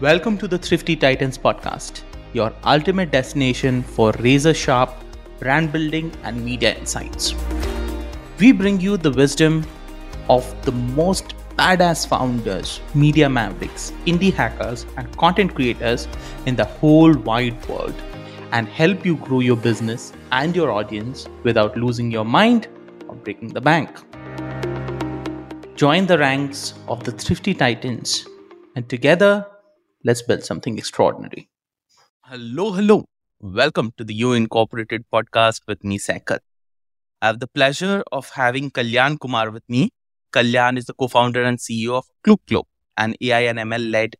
Welcome to the Thrifty Titans podcast, your ultimate destination for razor sharp brand building and media insights. We bring you the wisdom of the most badass founders, media mavericks, indie hackers, and content creators in the whole wide world and help you grow your business and your audience without losing your mind or breaking the bank. Join the ranks of the Thrifty Titans and together let's build something extraordinary. Hello, hello. Welcome to the You Incorporated podcast with me, Saikat. I have the pleasure of having Kalyan Kumar with me. Kalyan is the co-founder and CEO of Klook an AI and ML led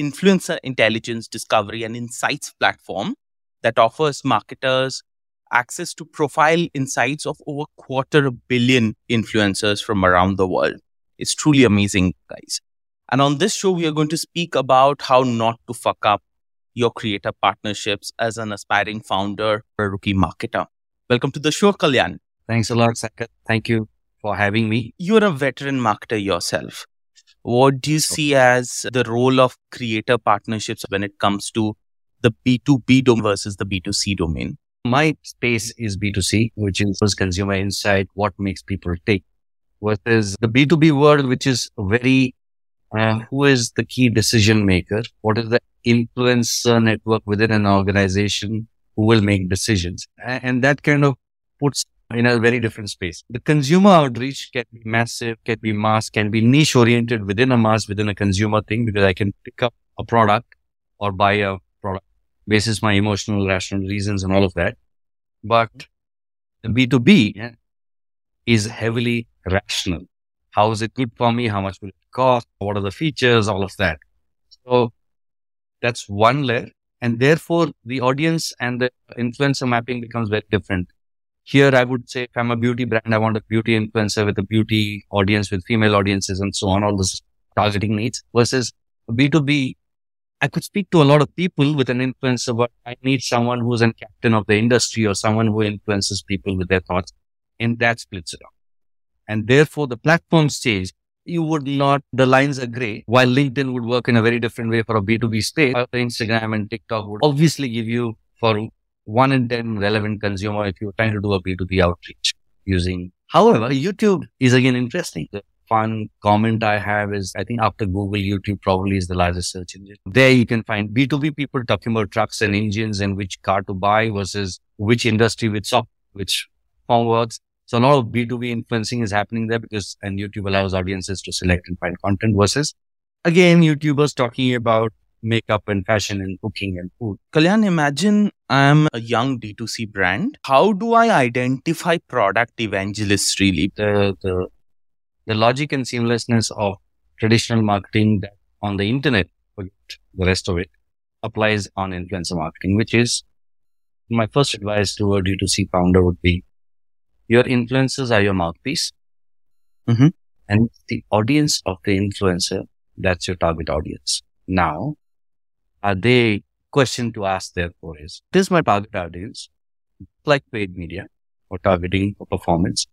influencer intelligence discovery and insights platform that offers marketers access to profile insights of over quarter billion influencers from around the world. It's truly amazing, guys. And on this show, we are going to speak about how not to fuck up your creator partnerships as an aspiring founder or rookie marketer. Welcome to the show, Kalyan. Thanks a lot, Saikat. Thank you for having me. You're a veteran marketer yourself. What do you see as the role of creator partnerships when it comes to the B2B domain versus the B2C domain? My space is B2C, which is consumer insight, what makes people tick, versus the B2B world, which is very uh, who is the key decision maker? What is the influencer network within an organization who will make decisions? And that kind of puts in a very different space. The consumer outreach can be massive, can be mass, can be niche oriented within a mass, within a consumer thing, because I can pick up a product or buy a product basis my emotional, rational reasons and all of that. But the B2B yeah, is heavily rational. How is it good for me? How much will it cost? What are the features? All of that. So that's one layer. And therefore the audience and the influencer mapping becomes very different. Here, I would say if I'm a beauty brand, I want a beauty influencer with a beauty audience with female audiences and so on, all this targeting needs versus B2B. I could speak to a lot of people with an influencer, but I need someone who's a captain of the industry or someone who influences people with their thoughts. And that splits it up. And therefore the platform stage, you would not, the lines are gray. While LinkedIn would work in a very different way for a B2B space, uh, Instagram and TikTok would obviously give you for one in 10 relevant consumer if you're trying to do a B2B outreach using. However, YouTube is again interesting. The fun comment I have is I think after Google, YouTube probably is the largest search engine. There you can find B2B people talking about trucks and engines and which car to buy versus which industry, which software, which form works. So a lot of B2B influencing is happening there because, and YouTube allows audiences to select and find content versus again, YouTubers talking about makeup and fashion and cooking and food. Kalyan, imagine I'm a young D2C brand. How do I identify product evangelists really? The, the, the logic and seamlessness of traditional marketing that on the internet, forget the rest of it, applies on influencer marketing, which is my first advice to a D2C founder would be your influencers are your mouthpiece. Mm-hmm. And the audience of the influencer, that's your target audience. Now, are they question to ask therefore is, this is my target audience, like paid media or targeting or performance.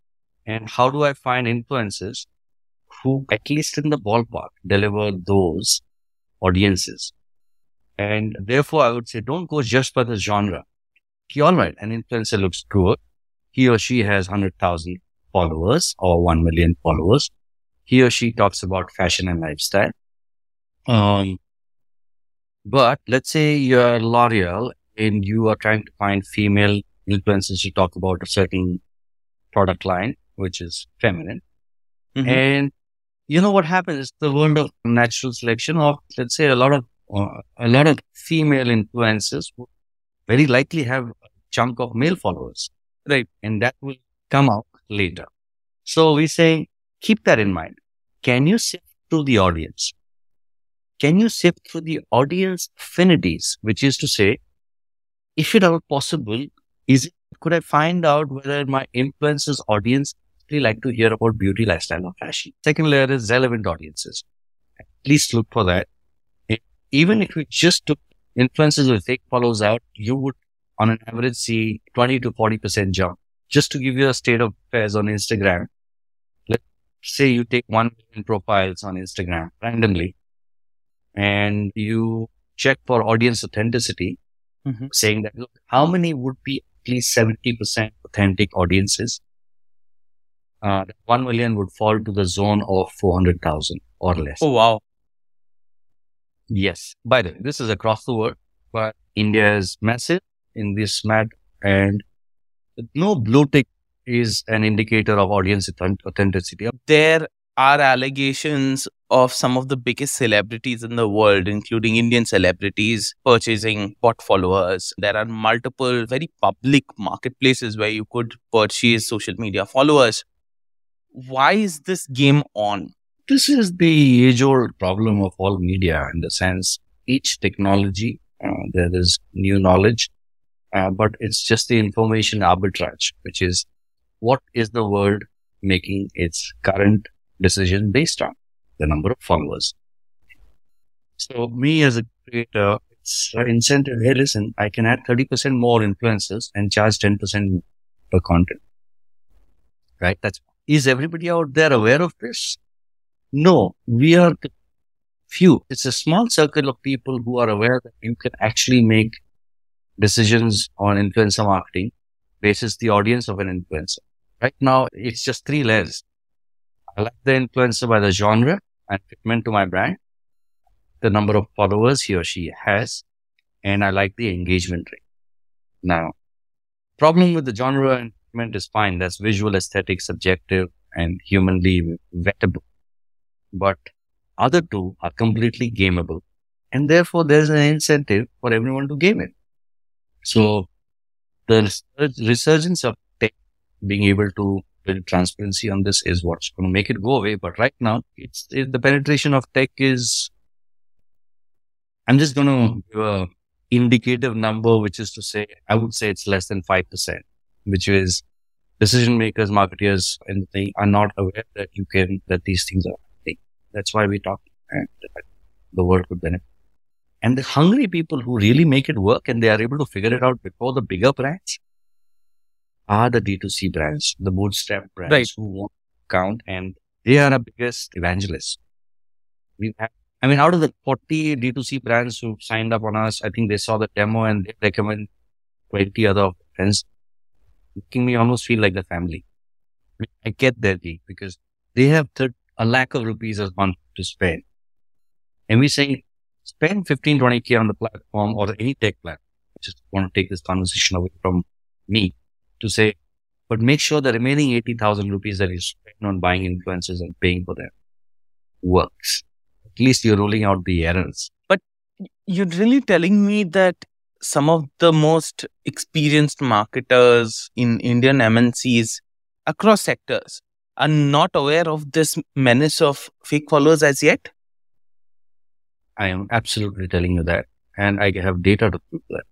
And how do I find influencers who, at least in the ballpark, deliver those audiences? And therefore, I would say don't go just by the genre. Okay, all right, an influencer looks good he or she has 100,000 followers or 1 million followers. He or she talks about fashion and lifestyle. Um, but let's say you're L'Oreal and you are trying to find female influencers to talk about a certain product line, which is feminine. Mm-hmm. And you know what happens? The world of natural selection of, let's say, a lot of, uh, a lot of female influencers very likely have a chunk of male followers. Right. And that will come out later. So we say, keep that in mind. Can you sift through the audience? Can you sift through the audience affinities, which is to say, if it are possible, is could I find out whether my influencers audience really like to hear about beauty, lifestyle, or fashion? Second layer is relevant audiences. At least look for that. Even if you just took influencers with fake follows out, you would on an average see 20 to 40% jump. Just to give you a state of affairs on Instagram, let's say you take 1 million profiles on Instagram randomly and you check for audience authenticity, Mhm. saying that, look, how many would be at least 70% authentic audiences? Uh, 1 million would fall to the zone of 400,000 or less. Oh, wow. Yes. By the way, this is across the world, but India is massive in this matter and no blue tick is an indicator of audience authenticity. There are allegations of some of the biggest celebrities in the world, including Indian celebrities, purchasing bot followers. There are multiple very public marketplaces where you could purchase social media followers. Why is this game on? This is the age old problem of all media in the sense each technology, uh, there is new knowledge, uh, but it's just the information arbitrage, which is what is the world making its current decision based on the number of followers. So me as a creator, it's an incentive. Hey, listen, I can add 30% more influencers and charge 10% per content. Right? That's, is everybody out there aware of this? No, we are few. It's a small circle of people who are aware that you can actually make decisions on influencer marketing basis the audience of an influencer. Right now, it's just three layers. I like the influencer by the genre and fitment to my brand, the number of followers he or she has, and I like the engagement rate. Now, problem with the genre and fitment is fine. That's visual, aesthetic, subjective, and humanly vettable. But other two are completely gameable. And therefore, there's an incentive for everyone to game it. So the resurgence of tech being able to build transparency on this is what's going to make it go away. But right now, it's it, the penetration of tech is. I'm just going to give a indicative number, which is to say, I would say it's less than five percent, which is decision makers, marketers, and they are not aware that you can that these things are. happening. That's why we talk, and the world would benefit. And the hungry people who really make it work and they are able to figure it out before the bigger brands are the D2C brands, the bootstrap brands Right. who won't count and they are our biggest evangelists. We have, I mean, out of the 40 D2C brands who signed up on us, I think they saw the demo and they recommend 20 other friends, making me almost feel like the family. I get their deal because they have a lakh of rupees a month to spend. And we're saying spend 15, 20k on the platform or any tech platform. I just want to take this conversation away from me to say, but make sure the remaining 80,000 rupees that you spend on buying influencers and paying for them works. At least you're ruling out the errors. But you're really telling me that some of the most experienced marketers in Indian MNCs across sectors are not aware of this menace of fake followers as yet? I am absolutely telling you that. And I have data to prove that.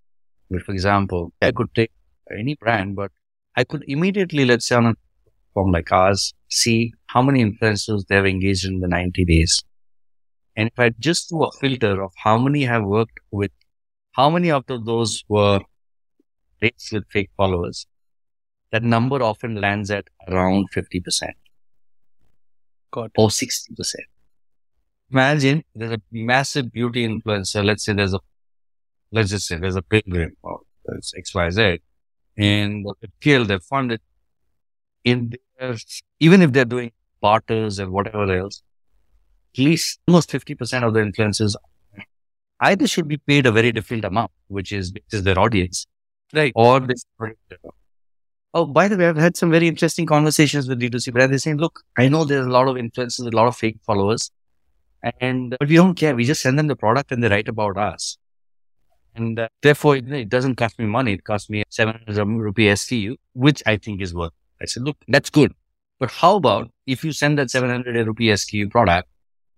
But for example, I could take any brand, but I could immediately, let's say on a platform like ours, see how many influencers they have engaged in the 90 days. And if I just do a filter of how many have worked with, how many of those were rates with fake followers, that number often lands at around 50% Got or 60%. Imagine there's a massive beauty influencer. Let's say there's a, let's just say there's a Pilgrim or there's XYZ and they've killed, they've funded in their, even if they're doing barters and whatever else, at least almost 50% of the influencers either should be paid a very different amount, which is, which is their audience, Right. or they Oh, by the way, I've had some very interesting conversations with D2C brands. They're saying, look, I know there's a lot of influencers, a lot of fake followers, and but we don't care. We just send them the product and they write about us. And uh, therefore, it, doesn't cost me money. It costs me 700 rupee SKU, which I think is worth. I said, look, that's good. But how about if you send that 700 rupee SKU product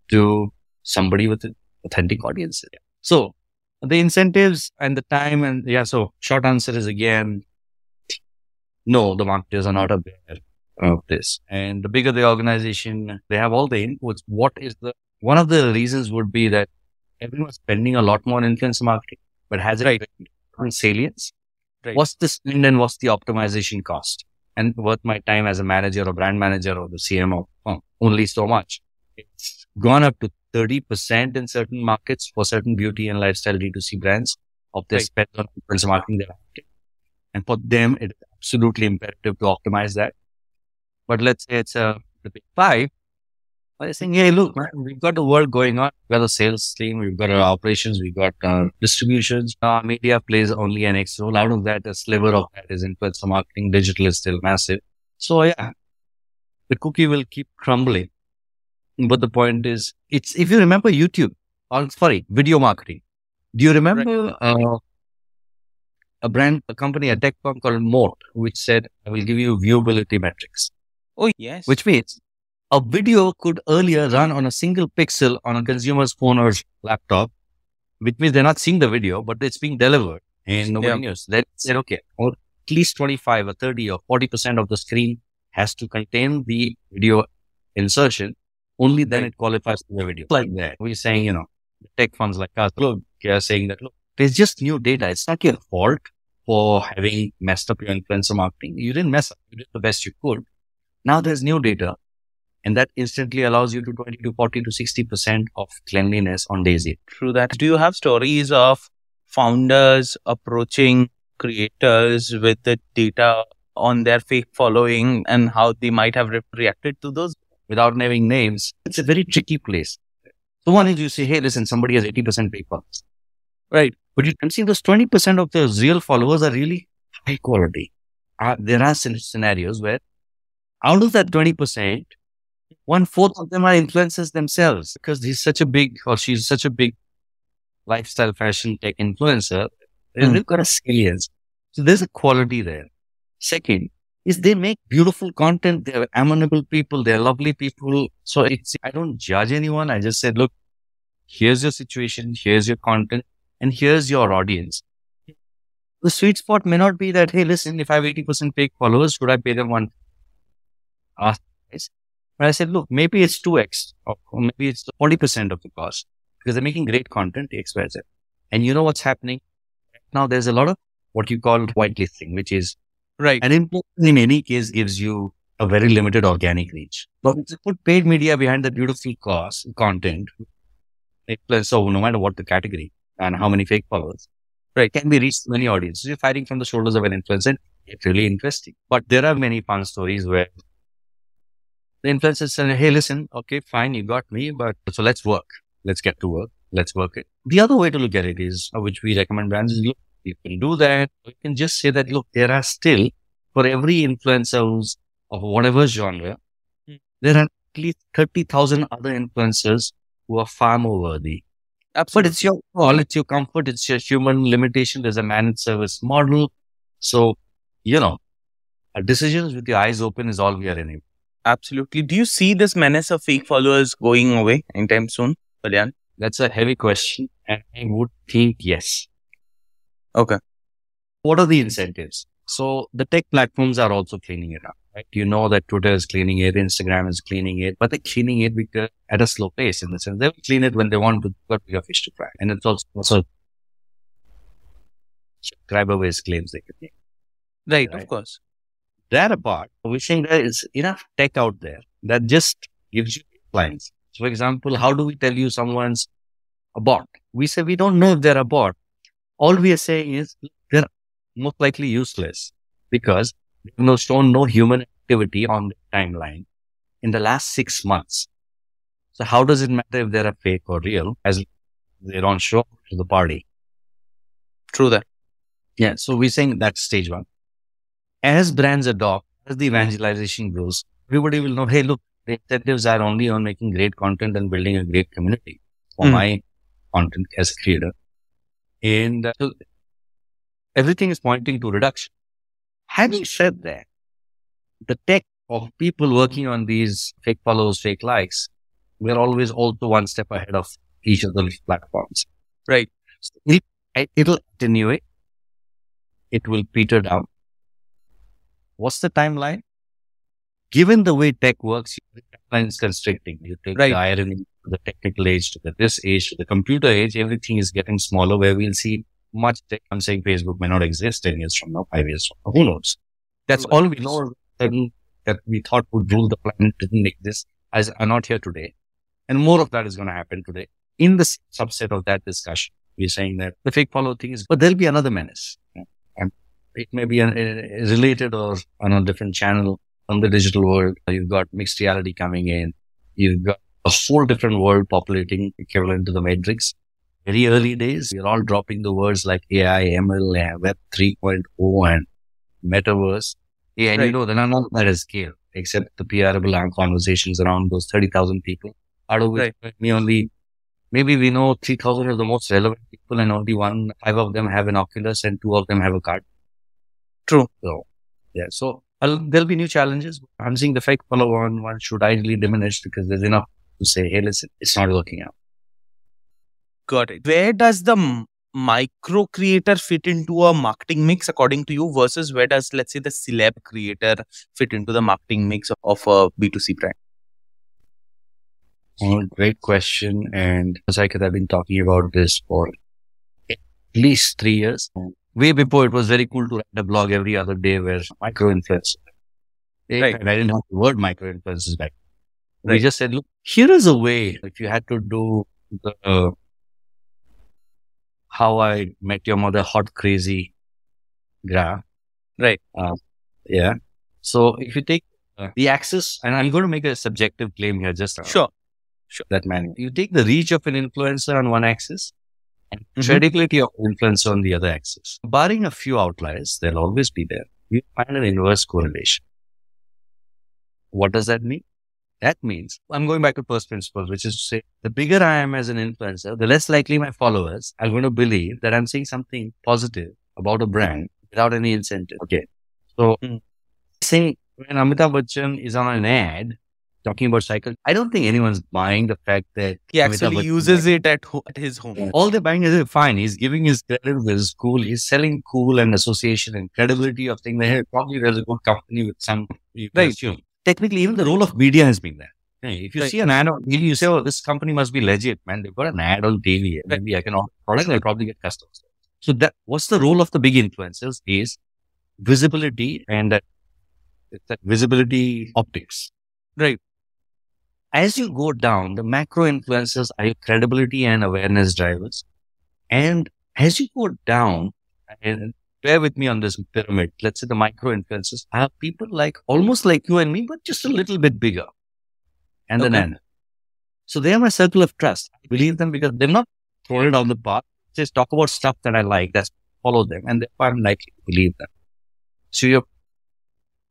to somebody with an authentic audience? So the incentives and the time and yeah, so short answer is again, no, the marketers are not aware of this. And the bigger the organization, they have all the inputs. What is the, one of the reasons would be that everyone's spending a lot more on influencer marketing, but has it Right. on salience? Right. What's the spend and what's the optimization cost? And worth my time as a manager or brand manager or the CMO? Oh, uh, only so much. It's gone up to 30% in certain markets for certain beauty and lifestyle D2C brands of their Right. spend on influencer marketing. And for them, it's absolutely imperative to optimize that. But let's say it's a the big five. They're saying, hey, look, man, we've got the world going on. We've got a sales team, we've got our operations, we've got uh, distributions. Our media plays only an X role. Out of that, a sliver of that is influencer marketing. Digital is still massive. So yeah, the cookie will keep crumbling. But the point is, it's if you remember YouTube, or sorry, video marketing. Do you remember uh, a brand, a company, a tech firm called Moat, which said, "I will give you viewability metrics," Oh, yes. which means a video could earlier run on a single pixel on a consumer's phone or laptop, which means they're not seeing the video, but it's being delivered and nobody Yeah. knows. They said, okay, or at least 25 or 30 or 40% of the screen has to contain the video insertion. Only then it qualifies for the video. Like that. We're saying, you know, tech funds like us, look, are saying that, look, there's just new data. It's not your fault for having messed up your influencer marketing. You didn't mess up. You did the best you could. Now there's new data and that instantly allows you to 20 to 40 to 60% of cleanliness on day zero. True that. Do you have stories of founders approaching creators with the data on their fake following and how they might have re- reacted to those? without naming names, it's a very tricky place. So one is you say, hey, listen, somebody has 80% fake followers. Right. But you can see those 20% of the real followers are really high quality. Uh, there are scenarios where out of that 20%, one fourth of them are influencers themselves because he's such a big or she's such a big lifestyle fashion tech influencer. Hmm. They've got a salience. So there's a quality there. Second is they make beautiful content. They're amenable people. They're lovely people. So it's, I don't judge anyone. I just said, look, here's your situation. Here's your content and here's your audience. The sweet spot may not be that, hey, listen, if I have 80% fake followers, should I pay them one? Ask. But I said, look, maybe it's 2x or or maybe it's 40% of the cost because they're making great content, X, Y, Z. And you know what's happening? Now there's a lot of what you call whitelisting, which is Right. an influencer in any case gives you a very limited organic reach. But if you put paid media behind the beautiful cost content, so no matter what the category and how many fake followers, right, can be reached many audiences. You're fighting from the shoulders of an influencer. It's really interesting. But there are many fun stories where the influencer said, Hey, listen, okay, fine, you got me, but so let's work. Let's get to work. Let's work it. The other way to look at it is, uh, which we recommend brands is look, you can do that. You can just say that, look, there are still, for every influencer who's of whatever genre, Hmm. there are at least 30,000 other influencers who are far more worthy. But it's your call, it's your comfort, it's your human limitation. There's a managed service model. So, you know, decisions with your eyes open is all we are in. Absolutely. Do you see this menace of fake followers going away anytime soon, Kalyan? That's a heavy question. And I would think yes. Okay. What are the incentives? So the tech platforms are also cleaning it up, right? You know that Twitter is cleaning it, Instagram is cleaning it, but they're cleaning it because at a slow pace in the sense they'll clean it when they want to got bigger fish to fry. And it's also, also subscriber based claims they can make. Right, Right. of course. That apart, we think there is enough tech out there that just gives you lines. So for example, how do we tell you someone's a bot? We say we don't know if they're a bot. All we are saying is they're most likely useless because they've no shown no human activity on the timeline in the last six months. So how does it matter if they're a fake or real as they don't show up to the party? True that. Yeah. So we're saying that's stage one. As brands adopt, as the evangelization grows, everybody will know, hey, look, the incentives are only on making great content and building a great community for Hmm. my content as a creator. And uh, so everything is pointing to reduction. Having said that, the tech of people working on these fake follows, fake likes, we're always also one step ahead of each of those platforms. Right. So it, it'll attenuate. It will peter down. What's the timeline? Given the way tech works, the timeline is constricting. You take Right. the irony the technical age, to the this age, to the computer age, everything is getting smaller where we'll see much tech. I'm saying Facebook may not exist 10 years from now, five years from now. Who knows? That's all we know. That we thought would rule the planet didn't exist as are not here today. And more of that is going to happen today. In the subset of that discussion, we're saying that the fake follow thing is, but there'll be another menace. It may be an, related or on a different channel from the digital world. You've got mixed reality coming in. You've got a whole different world populating equivalent to the matrix. Very early days, we're all dropping the words like AI, ML, Web 3.0 and metaverse. Yeah, and right. you know, they're not that at scale, except the PRable conversations around those 30,000 people, out of which right. me only, maybe we know 3,000 are the most relevant people and only one, five of them have an Oculus and two of them have a card. True. So, yeah. So I'll, there'll be new challenges. I'm seeing the fake follow on one should ideally diminish because there's enough to say, hey, listen, it's not working out. Got it. Where does the micro creator fit into a marketing mix according to you versus where does let's say the celeb creator fit into the marketing mix of a b2c brand oh, great question and Saikat, i've been talking about this for at least three years way before it was very cool to write a blog every other day where micro influencers right. i didn't have the word micro influencers back right. we just said look here is a way if you had to do the uh, how I met your mother hot crazy graph. Right. Uh, yeah. So if you take uh, the axis, and I'm going to make a subjective claim here, just uh, sure, sure. That man, you take the reach of an influencer on one axis and mm-hmm. credibility of influencer on the other axis. Barring a few outliers, they'll always be there. You find an inverse correlation. What does that mean? That means I'm going back to first principles, which is to say the bigger I am as an influencer, the less likely my followers are going to believe that I'm saying something positive about a brand without any incentive. Okay. So mm. say when Amitabh Bachchan is on an ad talking about cycle, I don't think anyone's buying the fact that he actually uses it at, ho- at his home. All they're buying is fine. He's giving his credit with his cool. He's selling cool and association and credibility of things. Hey, probably there's a good company with some, right. Assume technically even the role of media has been there. If you right. see an ad on TV, you say, oh, this company must be legit, man. They've got an ad on TV. Right. Maybe I can offer product, I'll probably get customers. So that, what's the role of the big influencers is visibility and that, that visibility optics. Right. As you go down, the macro influencers are your credibility and awareness drivers. And as you go down, and bear with me on this pyramid. Let's say the micro influencers are people like almost like you and me, but just a little bit bigger. And okay. then So they are my circle of trust. I believe them because they're not thrown down the path. Just talk about stuff that I like. That's follow them. And therefore I'm likely to believe them. So you're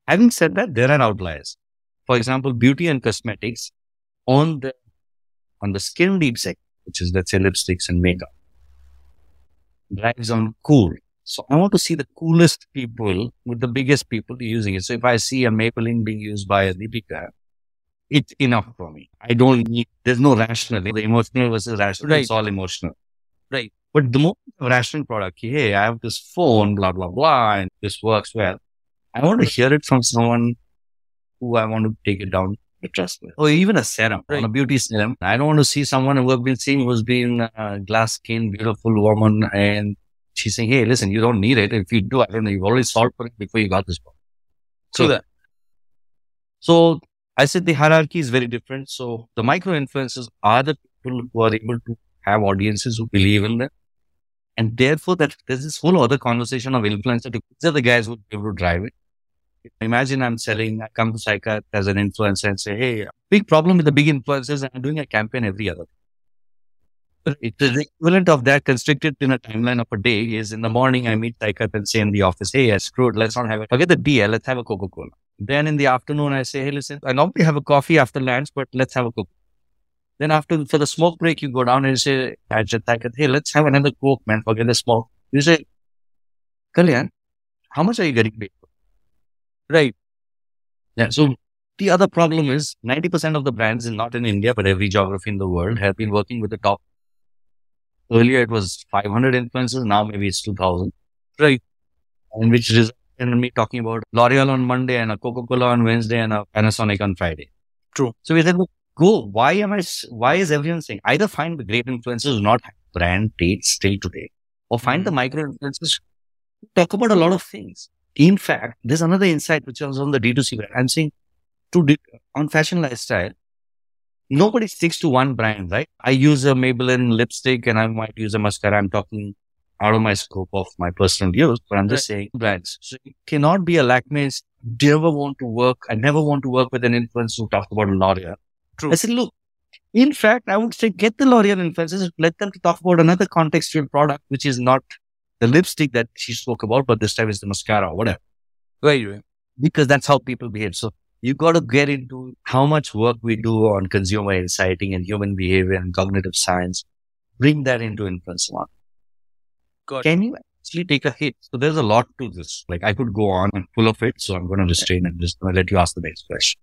having said that, there are outliers. For example, beauty and cosmetics on the on the skin deep segment, which is let's say lipsticks and makeup, drives on cool so I want to see the coolest people with the biggest people using it. So if I see a Maybelline being used by a Deepika, it's enough for me. I don't need, there's no rational, the emotional versus rational. Right. It's all emotional. Right. But the more rational product, hey, I have this phone, blah, blah, blah, and this works well. I want to hear it from someone who I want to take it down trust with. Or even a serum, right. a beauty serum. I don't want to see someone who I've been seeing who's been a glass skin, beautiful woman and she's saying, Hey, listen, you don't need it. If you do, I don't know, you've already solved for it before you got this problem. So that. So I said the hierarchy is very different. So the micro influencers are the people who are able to have audiences who believe in them. And therefore that there's this whole other conversation of influencer. These are the guys who are able to drive it. Imagine I'm selling, I come to Saikat as an influencer and say, Hey, big problem with the big influencers I'm doing a campaign every other it, the equivalent of that constricted in a timeline of a day is in the morning, I meet Saikat and say in the office, Hey, I screwed. Let's not have it. Forget the DL. Let's have a Coca Cola. Then in the afternoon, I say, Hey, listen, I normally have a coffee after lunch, but let's have a Coke. Then after, for the smoke break, you go down and say, Saikat, Hey, let's have another Coke, man. Forget the smoke. You say, Kalyan, how much are you getting paid? Right. Yeah. So the other problem is 90% of the brands, not in India, but every geography in the world, have been working with the top Earlier it was 500 influencers. Now maybe it's 2000. Right. And which resulted in me talking about L'Oreal on Monday and a Coca-Cola on Wednesday and a Panasonic on Friday. True. So we said, go. Why am I, why is everyone saying either find the great influencers not brand dates still today or find the hmm. micro influencers talk about a lot of things. In fact, there's another insight which was on the D2C brand. I'm saying to on fashion lifestyle, nobody sticks to one brand, right? I use a Maybelline lipstick and I might use a mascara. I'm talking out of my scope of my personal use, but I'm just right. saying brands. So you cannot be a Lakme. Never want to work. I never want to work with an influencer who talks about L'Oreal. True. I said, look, in fact, I would say get the L'Oreal influencers, let them to talk about another contextual product, which is not the lipstick that she spoke about, but this time is the mascara or whatever. Right. Because that's how people behave. So you got to get into how much work we do on consumer insighting and human behavior and cognitive science. Bring that into influence marketing. Got Can you actually take a hit? So there's a lot to this. Like I could go on and full of it. So I'm going to restrain and just let you ask the next question.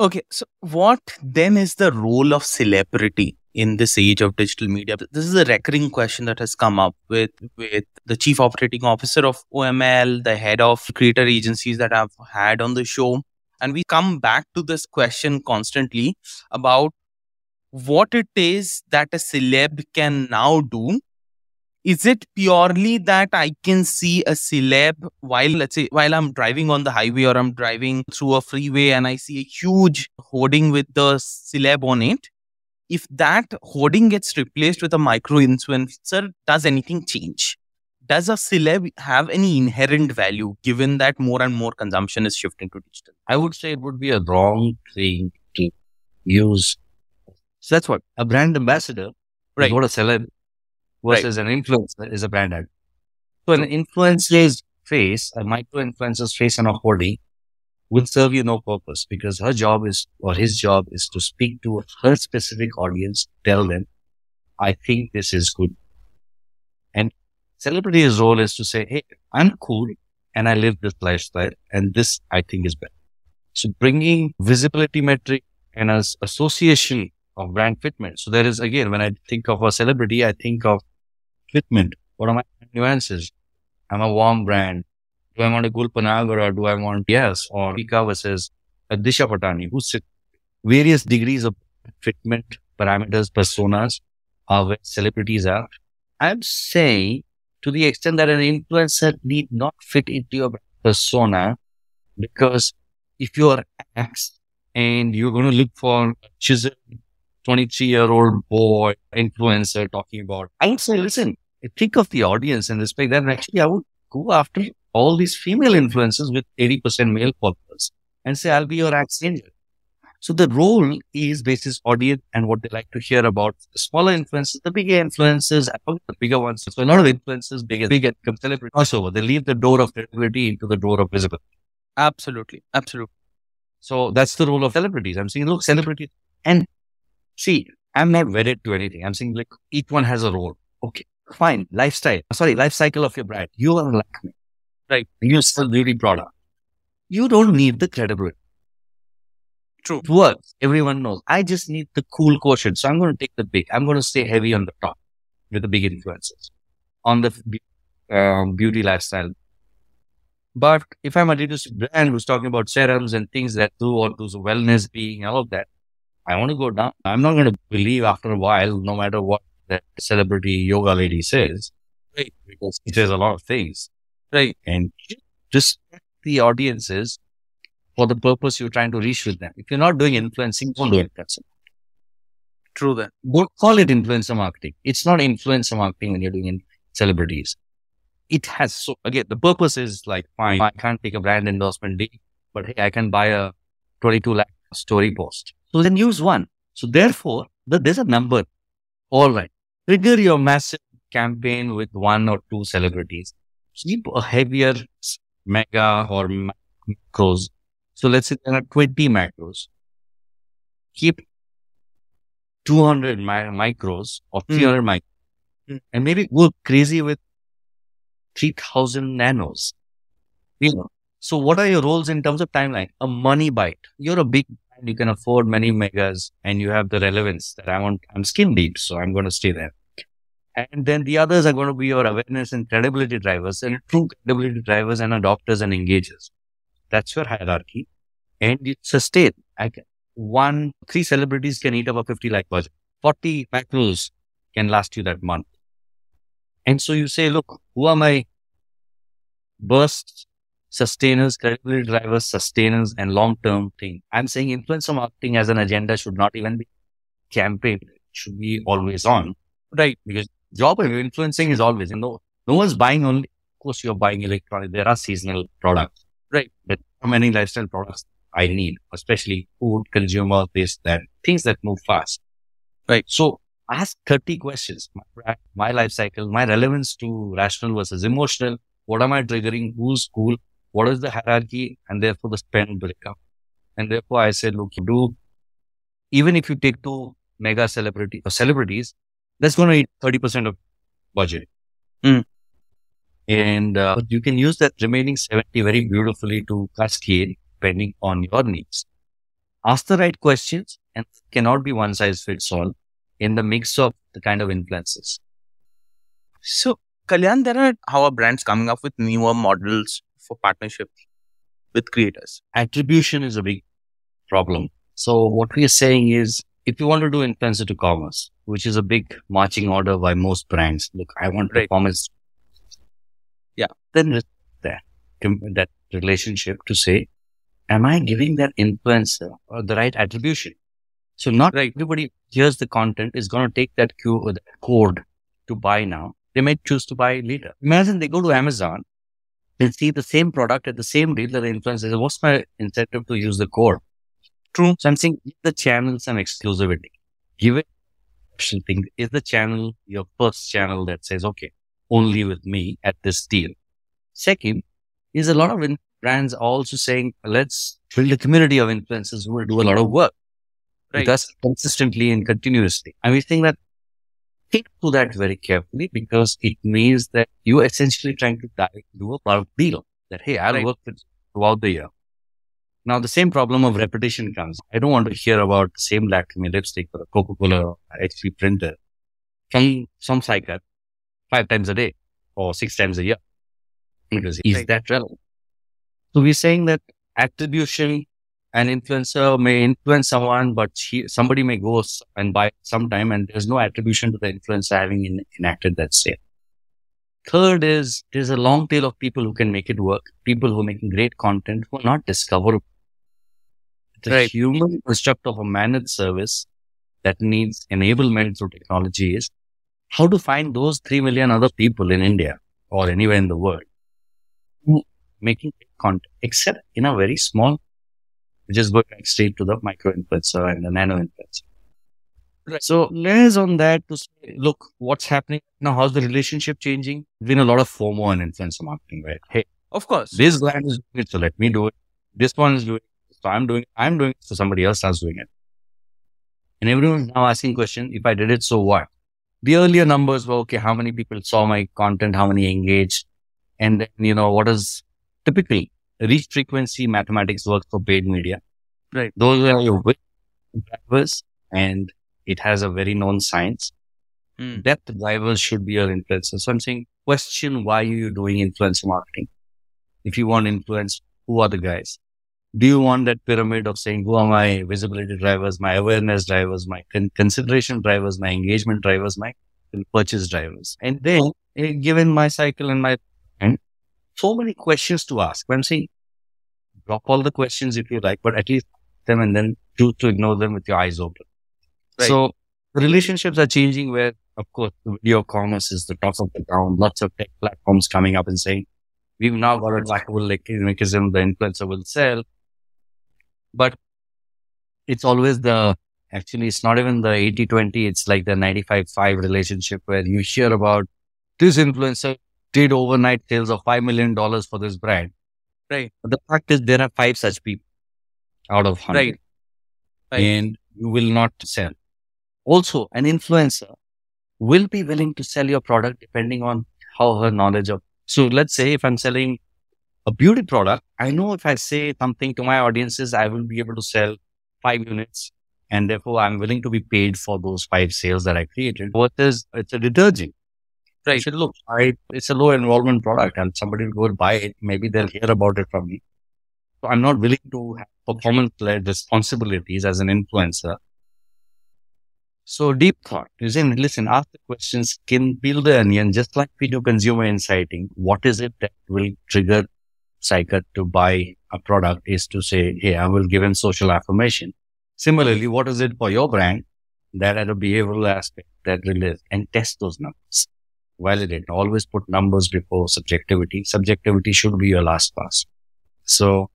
Okay. So what then is the role of celebrity in this age of digital media? This is a recurring question that has come up with, with the chief operating officer of OML, the head of creator agencies that I've had on the show. And we come back to this question constantly about what it is that a celeb can now do is it purely that I can see a celeb while, let's say, while I'm driving on the highway or I'm driving through a freeway and I see a huge hoarding with the celeb on it? If that hoarding gets replaced with a micro influencer, does anything change? Does a celeb have any inherent value given that more and more consumption is shifting to digital? I would say it would be a wrong thing to use. So that's what a brand ambassador right. is what a celeb versus right. an influencer is a brand ad. So an influencer's face, a micro influencer's face on a hoodie will serve you no purpose because her job is, or his job is to speak to her specific audience, tell them, I think this is good. And celebrity's role is to say, Hey, I'm cool and I live this lifestyle and this I think is better. So bringing visibility metric and as association of brand fitment. So there is again, when I think of a celebrity, I think of fitment? What are my nuances? I'm a warm brand. Do I want a Gul Panag or do I want yes or Pika versus Disha Patani? Who's various degrees of fitment parameters, personas are where celebrities are. I'm saying to the extent that an influencer need not fit into your persona because if you're Axe and you're going to look for a chiseled 23 year old boy influencer talking about, I would say, listen, think of the audience and respect that. actually, I would go after all these female influencers with 80% male followers and say, I'll be your axe angel. So the role is basis audience and what they like to hear about the smaller influencers, the bigger influencers, the bigger ones. So a lot of influencers, bigger, bigger celebrity crossover. They leave the door of credibility into the door of visibility. Absolutely. Absolutely. So that's the role of celebrities. I'm saying, look, celebrities. And see, I'm not wedded to anything. I'm saying like each one has a role. Okay fine lifestyle, sorry, life cycle of your brand. You are Lakme, right? You sell beauty product. You don't need the credibility. True. It works. Everyone knows. I just need the cool quotient. So I'm going to take the big. I'm going to stay heavy on the top with the big influencers on the um, beauty lifestyle. But if I'm a D2C brand who's talking about serums and things that do all those wellness being all of that, I want to go down. I'm not going to believe after a while, no matter what that celebrity yoga lady says, right? Because he says a lot of things, right? And just the audiences for the purpose you're trying to reach with them. If you're not doing influencing, don't do influencing. True that. Don't call it influencer marketing. It's not influencer marketing when you're doing in celebrities. It has so again the purpose is like fine. I can't take a brand endorsement deal, but hey, I can buy a 22 lakh story post. So then use one. So therefore, there's a number. All right trigger your massive campaign with one or two celebrities. Keep a heavier mega or macros. So let's say there are 20 macros. Keep 200 mi- micros or hmm. 300 mm. micros. Mm. And maybe go crazy with 3000 nanos. You know. So what are your roles in terms of timeline? A money bite. You're a big brand. you can afford many megas and you have the relevance that I want. I'm skin deep, so I'm going to stay there. And then the others are going to be your awareness and credibility drivers and true credibility drivers and adopters and engagers. That's your hierarchy. And you sustain. I can, one, three celebrities can eat up a 50 lakh budget. 40 macros can last you that month. And so you say, look, who are my bursts sustainers, credibility drivers, sustainers, and long term thing. I'm saying influencer marketing as an agenda should not even be campaign should be always on. Right. Because job of influencing is always, you know, no one's buying only, of course, you're buying electronic. There are seasonal products. Right. But how many lifestyle products I need, especially food, consumer, this, that, things that move fast. Right. So ask 30 questions. My, my life cycle, my relevance to rational versus emotional. What am I triggering? Who's cool? What is the hierarchy? And therefore the spend breakup. And therefore I said, look, you do, even if you take two mega celebrity or celebrities, that's going to eat 30% of budget. Mm. And uh, you can use that remaining 70 very beautifully to cascade depending on your needs. Ask the right questions and cannot be one size fits all in the mix of the kind of influences. So, Kalyan, there are how are brands coming up with newer models for partnerships with creators? Attribution is a big problem. So what we are saying is if you want to do influencer to commerce, which is a big marching order by most brands, look, I want Right. performance. Yeah. Then that, that relationship to say, am I giving that influencer or the right attribution? So not Right. everybody hears the content is going to take that cue or that code to buy now. They might choose to buy later. Imagine they go to Amazon, they see the same product at the same deal that the influencer says, what's my incentive to use the code? True. So I'm saying give the channel some exclusivity. Give it thing. Is the channel your first channel that says, okay, only with me at this deal? Second, is a lot of brands also saying, let's build a community of influencers who will do a lot of work Right. with us consistently and continuously. And we think that think to that very carefully because it means that you are essentially trying to do a bulk deal that, hey, I'll Right. work with throughout the year. Now, the same problem of repetition comes. I don't want to hear about the same Lakme lipstick or a Coca-Cola or HP printer from some cycle five times a day or six times a year. Because is Right. that relevant? So we're saying that attribution an influencer may influence someone, but he, somebody may go and buy sometime and there's no attribution to the influencer having in, enacted that sale. Third is there's a long tail of people who can make it work, people who are making great content who are not discoverable. The Right. human construct of a managed service that needs enablement through technology is how to find those 3 million other people in India or anywhere in the world who making content, except in a very small just go back straight to the micro influencer and the nano influencer. Right. So layers on that to say, look, what's happening now? How's the relationship changing? There's been a lot of FOMO in influencer marketing, right? Hey, Of course. this brand is doing it, so let me do it. This one is doing it, so I'm doing. I'm doing it, so somebody else is doing it. And everyone's now asking question, if I did it, so what? The earlier numbers were, okay, how many people saw my content, how many engaged? And then, you know, what is typically reach frequency mathematics works for paid media. Right. Those are your drivers and it has a very known science. Hmm. Depth drivers should be your influencer. So I'm saying question why are you doing influencer marketing? If you want influence, who are the guys? Do you want that pyramid of saying who are my visibility drivers, my awareness drivers, my con- consideration drivers, my engagement drivers, my purchase drivers? And then eh, given my cycle and my and so many questions to ask. I'm saying drop all the questions if you like, but at least them and then choose to ignore them with your eyes open. Right. So relationships are changing where, of course, the video commerce is the top of the town. Lots of tech platforms coming up and saying, we've now got a trackable mechanism the influencer will sell. But it's always the, actually, it's not even the 80 20. It's like the 95 5 relationship where you hear about this influencer did overnight sales of $5 million for this brand. Right. But the fact is there are five such people out of 100. Right. Right. And you will not sell. Also, an influencer will be willing to sell your product depending on how her knowledge of. So let's say if I'm selling a beauty product, I know if I say something to my audiences, I will be able to sell five units. And therefore I'm willing to be paid for those five sales that I created. What is, it's a detergent. Right. said, look, I, it's a low involvement product and somebody will go and buy it. Maybe they'll hear about it from me. So I'm not willing to have performance led responsibilities as an influencer. So deep thought. You say, listen, ask the questions, can peel the onion, just like we do consumer insighting. What is it that will trigger Saikat to buy a product is to say, Hey, I will give him social affirmation. Similarly, what is it for your brand? that had a behavioral aspect that relates and test those numbers. Validate. Always put numbers before subjectivity. Subjectivity should be your last pass. So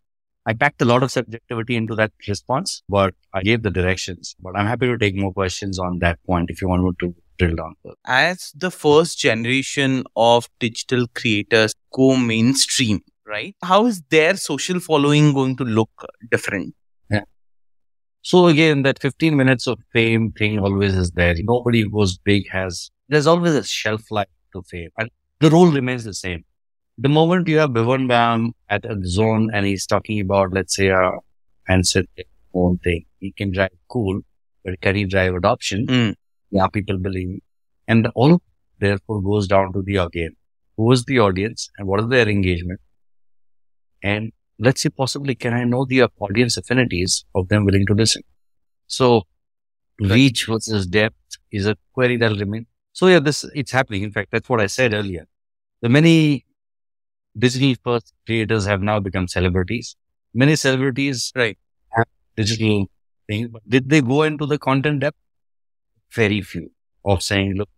I packed a lot of subjectivity into that response, but I gave the directions. But I'm happy to take more questions on that point if you want to drill down. As the first generation of digital creators go mainstream, right? How is their social following going to look different? Yeah. So again, that 15 minutes of fame thing always is there. Nobody who goes big has, there's always a shelf life to fame and the rule remains the same the moment you have Bhuvan Bam at a zone and he's talking about, let's say, a handset phone thing, he can drive cool, but can he drive adoption? Mm. Yeah, people believe. And all therefore goes down to the audience. Who is the audience and what is their engagement? And let's say possibly, can I know the audience affinities of them willing to listen? So reach versus depth is a query that will remain. So yeah, this, it's happening. In fact, that's what I said earlier. The many digital first creators have now become celebrities. Many celebrities right. have digital things, but did they go into the content depth? Very few of saying, look,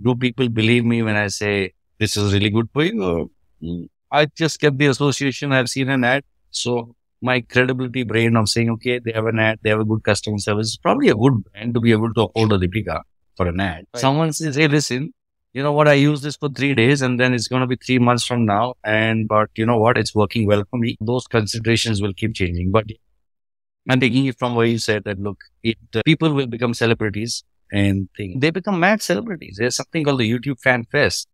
do people believe me when I say this is really good for you? Or, mm, I just kept the association. I've seen an ad. So my credibility brain of saying, okay, they have an ad, they have a good customer service. It's probably a good brand to be able to afford a Deepika for an ad. Right. Someone says, hey, listen, you know what, I use this for three days and then it's going to be three months from now. And, but you know what, it's working well for me. Those considerations will keep changing. But I'm taking it from where you said that, look, it, uh, people will become celebrities and they become mad celebrities. There's something called the YouTube Fan Fest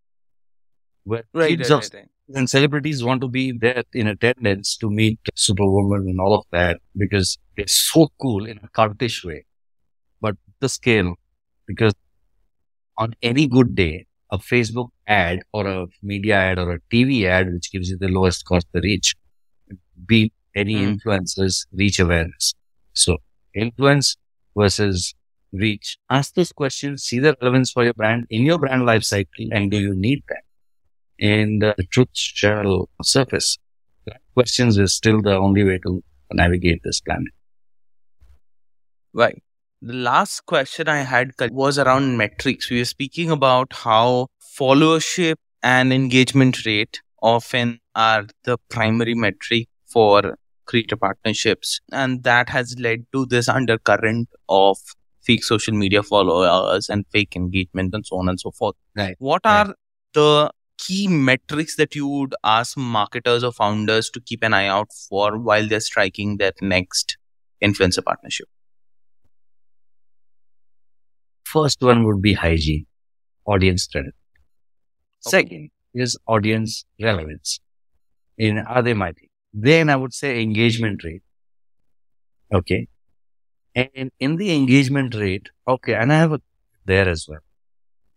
where right, kids right, of, right, and celebrities want to be there in attendance to meet Superwoman and all of that because they're so cool in a cultish way. But the scale, because on any good day, a Facebook ad or a media ad or a TV ad, which gives you the lowest cost per reach, beat any mm. influencers reach awareness. So influence versus reach. Ask those questions, see the relevance for your brand in your brand life cycle, and do you need that? And uh, the truth shall surface. Questions is still the only way to navigate this planet. Right. The last question I had was around metrics. We were speaking about how followership and engagement rate often are the primary metric for creator partnerships. And that has led to this undercurrent of fake social media followers and fake engagement and so on and so forth. Right. What right. are the key metrics that you would ask marketers or founders to keep an eye out for while they're striking that next influencer partnership? First one would be hygiene, audience strength. Okay. Second is audience relevance. In are they mighty? Then I would say engagement rate. Okay. And in the engagement rate, okay, and I have a there as well.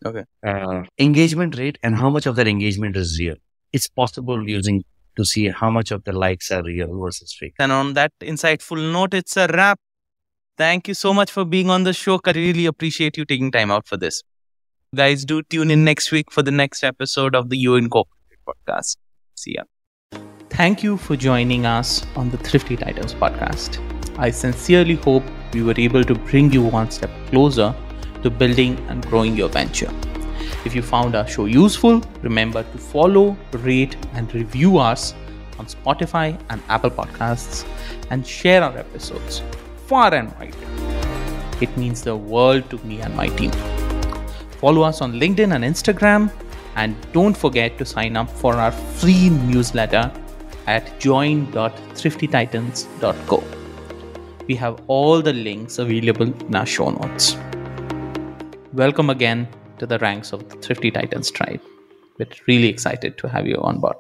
Okay. Uh, engagement rate and how much of that engagement is real. It's possible using to see how much of the likes are real versus fake. And on that insightful note, it's a wrap. Thank you so much for being on the show. I really appreciate you taking time out for this. Guys, do tune in next week for the next episode of the You Incorporated podcast. See ya. Thank you for joining us on the Thrifty Titans podcast. I sincerely hope we were able to bring you one step closer to building and growing your venture. If you found our show useful, remember to follow, rate, and review us on Spotify and Apple Podcasts and share our episodes far and wide. It means the world to me and my team. Follow us on LinkedIn and Instagram, and don't forget to sign up for our free newsletter at join.thriftytitans.co. We have all the links available in our show notes. Welcome again to the ranks of the Thrifty Titans tribe. We're really excited to have you on board.